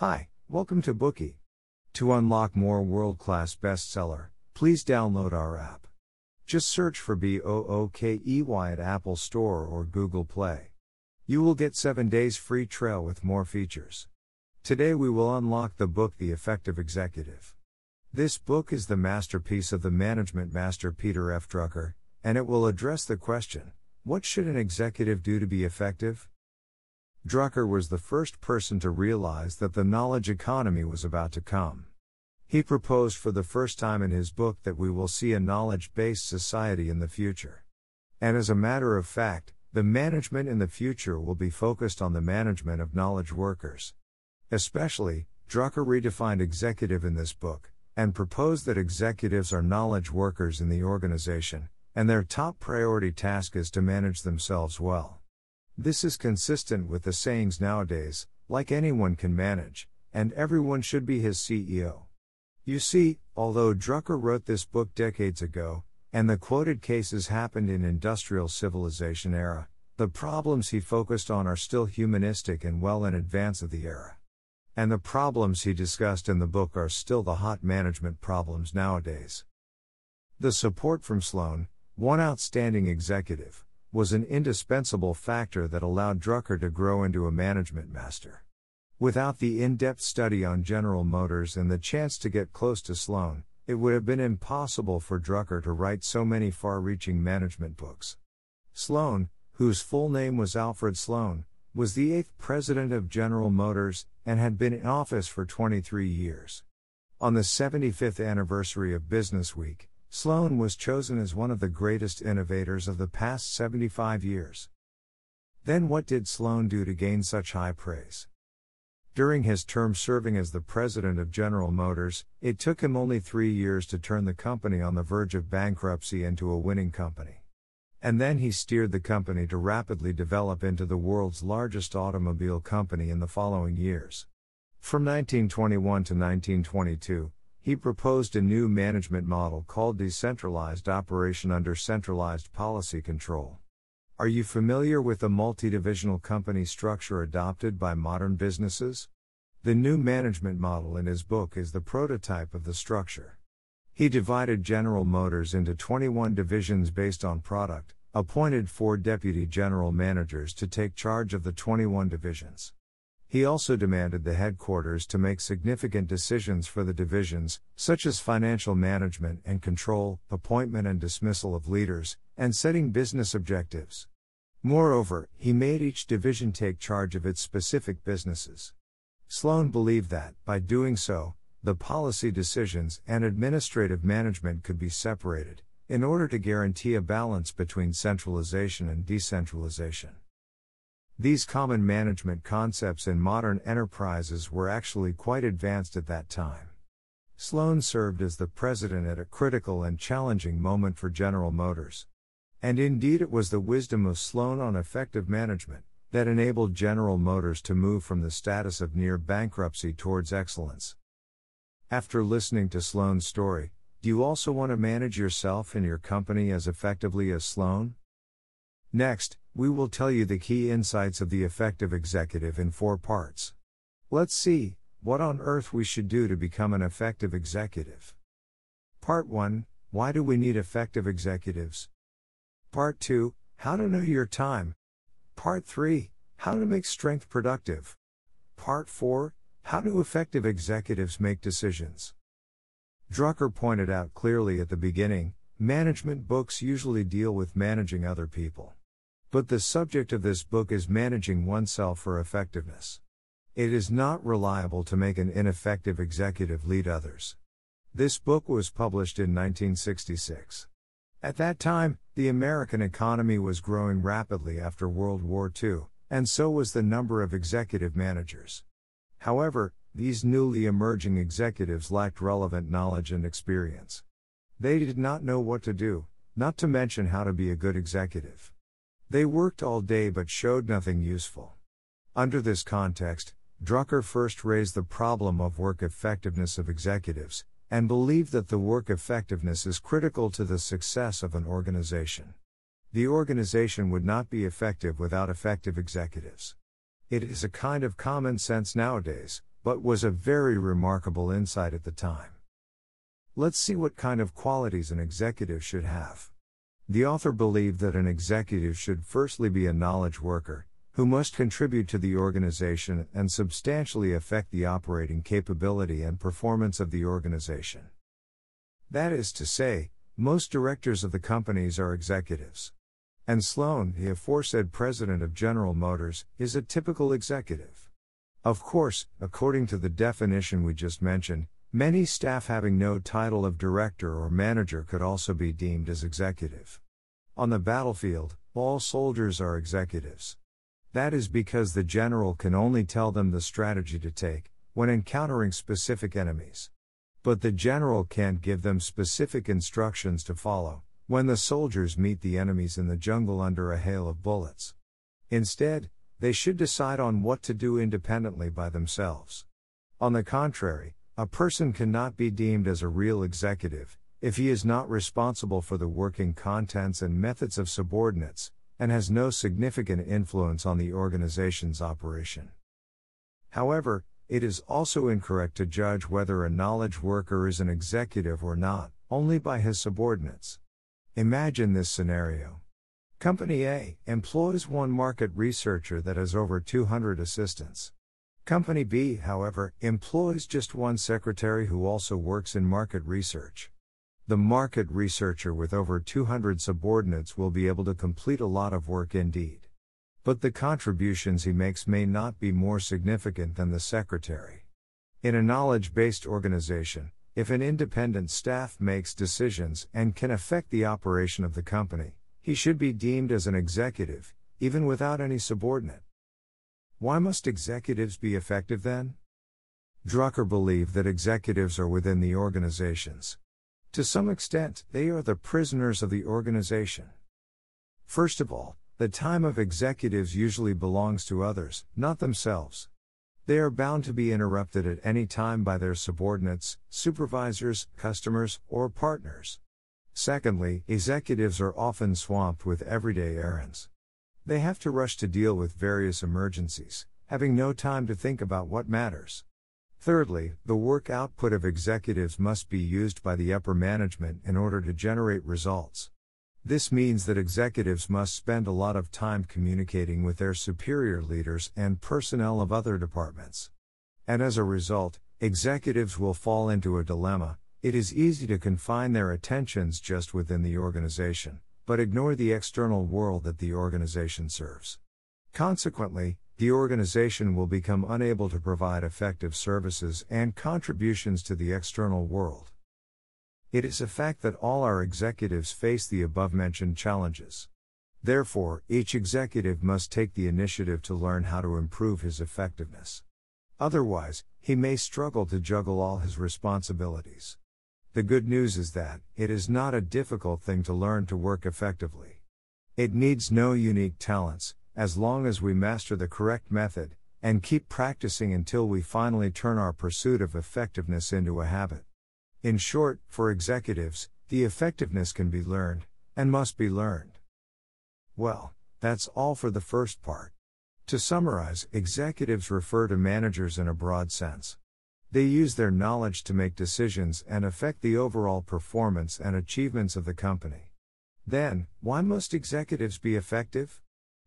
Hi, welcome to Bookey. To unlock more world class bestseller, please download our app. Just search for B O O K E Y at Apple Store or Google Play. You will get 7 days free trial with more features. Today we will unlock the book The Effective Executive. This book is the masterpiece of the management master Peter F. Drucker, and it will address the question what should an executive do to be effective? Drucker was the first person to realize that the knowledge economy was about to come. He proposed for the first time in his book that we will see a knowledge based society in the future. And as a matter of fact, the management in the future will be focused on the management of knowledge workers. Especially, Drucker redefined executive in this book, and proposed that executives are knowledge workers in the organization, and their top priority task is to manage themselves well. This is consistent with the sayings nowadays like anyone can manage, and everyone should be his CEO. You see, although Drucker wrote this book decades ago, and the quoted cases happened in industrial civilization era, the problems he focused on are still humanistic and well in advance of the era. And the problems he discussed in the book are still the hot management problems nowadays. The support from Sloan, one outstanding executive, was an indispensable factor that allowed Drucker to grow into a management master. Without the in depth study on General Motors and the chance to get close to Sloan, it would have been impossible for Drucker to write so many far reaching management books. Sloan, whose full name was Alfred Sloan, was the eighth president of General Motors and had been in office for 23 years. On the 75th anniversary of Business Week, Sloan was chosen as one of the greatest innovators of the past 75 years. Then, what did Sloan do to gain such high praise? During his term serving as the president of General Motors, it took him only three years to turn the company on the verge of bankruptcy into a winning company. And then he steered the company to rapidly develop into the world's largest automobile company in the following years. From 1921 to 1922, he proposed a new management model called decentralized operation under centralized policy control. Are you familiar with the multi-divisional company structure adopted by modern businesses? The new management model in his book is the prototype of the structure. He divided General Motors into 21 divisions based on product, appointed four deputy general managers to take charge of the 21 divisions. He also demanded the headquarters to make significant decisions for the divisions, such as financial management and control, appointment and dismissal of leaders, and setting business objectives. Moreover, he made each division take charge of its specific businesses. Sloan believed that, by doing so, the policy decisions and administrative management could be separated, in order to guarantee a balance between centralization and decentralization. These common management concepts in modern enterprises were actually quite advanced at that time. Sloan served as the president at a critical and challenging moment for General Motors. And indeed, it was the wisdom of Sloan on effective management that enabled General Motors to move from the status of near bankruptcy towards excellence. After listening to Sloan's story, do you also want to manage yourself and your company as effectively as Sloan? Next, we will tell you the key insights of the effective executive in four parts. Let's see what on earth we should do to become an effective executive. Part 1 Why do we need effective executives? Part 2 How to know your time. Part 3 How to make strength productive. Part 4 How do effective executives make decisions? Drucker pointed out clearly at the beginning management books usually deal with managing other people. But the subject of this book is managing oneself for effectiveness. It is not reliable to make an ineffective executive lead others. This book was published in 1966. At that time, the American economy was growing rapidly after World War II, and so was the number of executive managers. However, these newly emerging executives lacked relevant knowledge and experience. They did not know what to do, not to mention how to be a good executive. They worked all day but showed nothing useful. Under this context, Drucker first raised the problem of work effectiveness of executives, and believed that the work effectiveness is critical to the success of an organization. The organization would not be effective without effective executives. It is a kind of common sense nowadays, but was a very remarkable insight at the time. Let's see what kind of qualities an executive should have. The author believed that an executive should firstly be a knowledge worker, who must contribute to the organization and substantially affect the operating capability and performance of the organization. That is to say, most directors of the companies are executives. And Sloan, the aforesaid president of General Motors, is a typical executive. Of course, according to the definition we just mentioned, many staff having no title of director or manager could also be deemed as executive. On the battlefield, all soldiers are executives. That is because the general can only tell them the strategy to take when encountering specific enemies. But the general can't give them specific instructions to follow when the soldiers meet the enemies in the jungle under a hail of bullets. Instead, they should decide on what to do independently by themselves. On the contrary, a person cannot be deemed as a real executive if he is not responsible for the working contents and methods of subordinates, and has no significant influence on the organization's operation. However, it is also incorrect to judge whether a knowledge worker is an executive or not, only by his subordinates. Imagine this scenario. Company A employs one market researcher that has over 200 assistants. Company B, however, employs just one secretary who also works in market research. The market researcher with over 200 subordinates will be able to complete a lot of work indeed. But the contributions he makes may not be more significant than the secretary. In a knowledge based organization, if an independent staff makes decisions and can affect the operation of the company, he should be deemed as an executive, even without any subordinate. Why must executives be effective then? Drucker believed that executives are within the organizations. To some extent, they are the prisoners of the organization. First of all, the time of executives usually belongs to others, not themselves. They are bound to be interrupted at any time by their subordinates, supervisors, customers, or partners. Secondly, executives are often swamped with everyday errands. They have to rush to deal with various emergencies, having no time to think about what matters. Thirdly, the work output of executives must be used by the upper management in order to generate results. This means that executives must spend a lot of time communicating with their superior leaders and personnel of other departments. And as a result, executives will fall into a dilemma. It is easy to confine their attentions just within the organization, but ignore the external world that the organization serves. Consequently, the organization will become unable to provide effective services and contributions to the external world. It is a fact that all our executives face the above mentioned challenges. Therefore, each executive must take the initiative to learn how to improve his effectiveness. Otherwise, he may struggle to juggle all his responsibilities. The good news is that it is not a difficult thing to learn to work effectively. It needs no unique talents, as long as we master the correct method and keep practicing until we finally turn our pursuit of effectiveness into a habit. In short, for executives, the effectiveness can be learned, and must be learned. Well, that's all for the first part. To summarize, executives refer to managers in a broad sense. They use their knowledge to make decisions and affect the overall performance and achievements of the company. Then, why must executives be effective?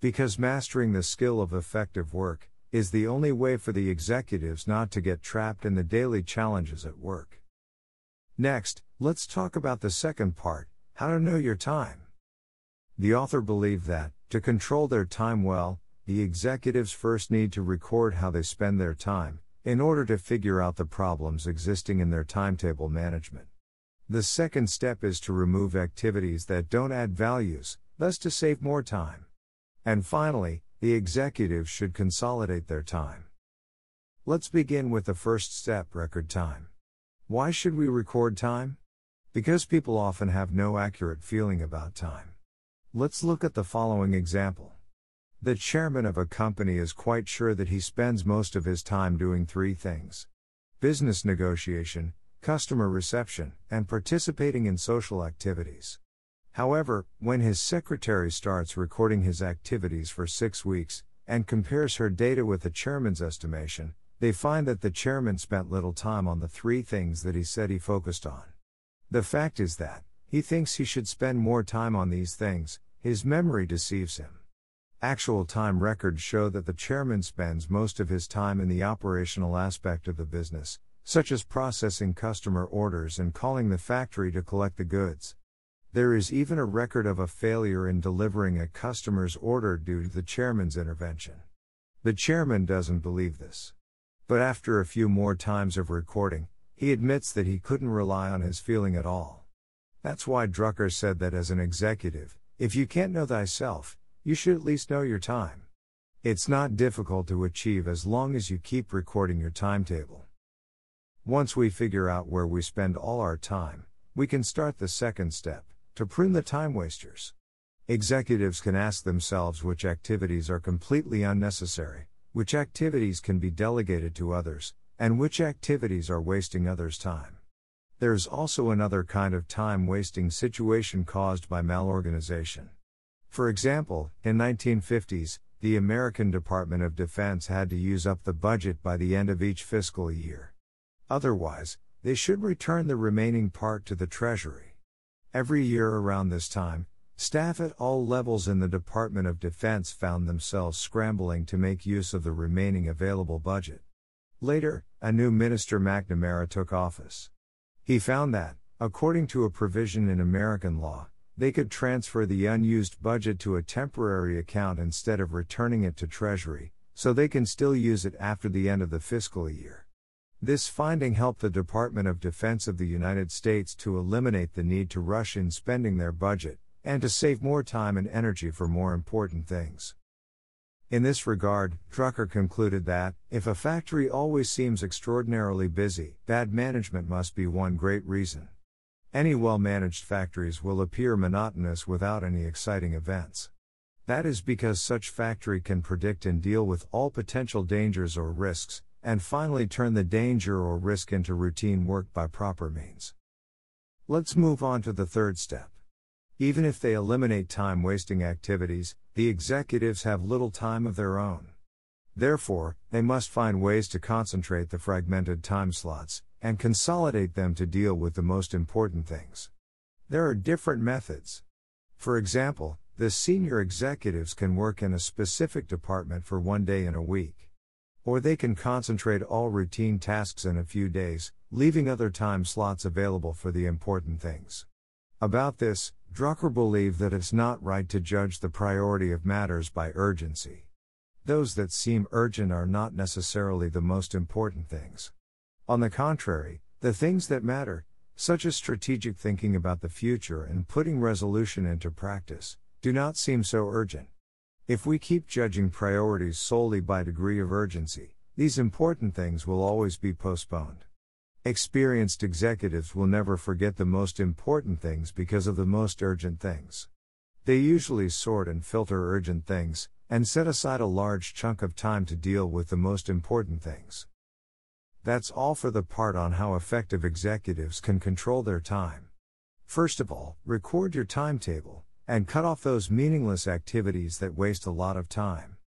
Because mastering the skill of effective work is the only way for the executives not to get trapped in the daily challenges at work. Next, let's talk about the second part how to know your time. The author believed that, to control their time well, the executives first need to record how they spend their time, in order to figure out the problems existing in their timetable management. The second step is to remove activities that don't add values, thus to save more time. And finally, the executives should consolidate their time. Let's begin with the first step record time. Why should we record time? Because people often have no accurate feeling about time. Let's look at the following example. The chairman of a company is quite sure that he spends most of his time doing three things business negotiation, customer reception, and participating in social activities. However, when his secretary starts recording his activities for six weeks, and compares her data with the chairman's estimation, they find that the chairman spent little time on the three things that he said he focused on. The fact is that, he thinks he should spend more time on these things, his memory deceives him. Actual time records show that the chairman spends most of his time in the operational aspect of the business, such as processing customer orders and calling the factory to collect the goods. There is even a record of a failure in delivering a customer's order due to the chairman's intervention. The chairman doesn't believe this. But after a few more times of recording, he admits that he couldn't rely on his feeling at all. That's why Drucker said that as an executive, if you can't know thyself, you should at least know your time. It's not difficult to achieve as long as you keep recording your timetable. Once we figure out where we spend all our time, we can start the second step to prune the time wasters. Executives can ask themselves which activities are completely unnecessary, which activities can be delegated to others, and which activities are wasting others' time. There's also another kind of time wasting situation caused by malorganization. For example, in 1950s, the American Department of Defense had to use up the budget by the end of each fiscal year. Otherwise, they should return the remaining part to the Treasury. Every year around this time, staff at all levels in the Department of Defense found themselves scrambling to make use of the remaining available budget. Later, a new minister McNamara took office. He found that, according to a provision in American law, they could transfer the unused budget to a temporary account instead of returning it to Treasury, so they can still use it after the end of the fiscal year. This finding helped the Department of Defense of the United States to eliminate the need to rush in spending their budget, and to save more time and energy for more important things. In this regard, Drucker concluded that, if a factory always seems extraordinarily busy, bad management must be one great reason. Any well managed factories will appear monotonous without any exciting events. That is because such factory can predict and deal with all potential dangers or risks, and finally turn the danger or risk into routine work by proper means. Let's move on to the third step. Even if they eliminate time wasting activities, the executives have little time of their own. Therefore, they must find ways to concentrate the fragmented time slots and consolidate them to deal with the most important things. There are different methods. For example, the senior executives can work in a specific department for one day in a week. Or they can concentrate all routine tasks in a few days, leaving other time slots available for the important things. About this, Drucker believed that it's not right to judge the priority of matters by urgency. Those that seem urgent are not necessarily the most important things. On the contrary, the things that matter, such as strategic thinking about the future and putting resolution into practice, do not seem so urgent. If we keep judging priorities solely by degree of urgency, these important things will always be postponed. Experienced executives will never forget the most important things because of the most urgent things. They usually sort and filter urgent things, and set aside a large chunk of time to deal with the most important things. That's all for the part on how effective executives can control their time. First of all, record your timetable, and cut off those meaningless activities that waste a lot of time.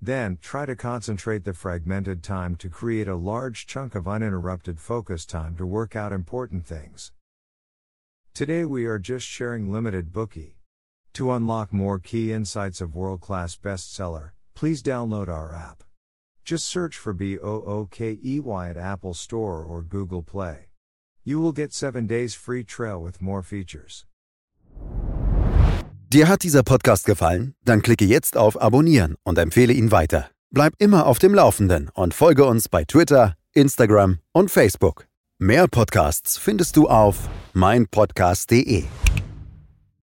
Then, try to concentrate the fragmented time to create a large chunk of uninterrupted focus time to work out important things. Today we are just sharing limited Bookey. To unlock more key insights of world class bestseller, please download our app. Just search for B O O K E Y at Apple Store or Google Play. You will get 7 days free trial with more features. Dir hat dieser Podcast gefallen? Dann klicke jetzt auf Abonnieren und empfehle ihn weiter. Bleib immer auf dem Laufenden und folge uns bei Twitter, Instagram und Facebook. Mehr Podcasts findest du auf meinpodcast.de.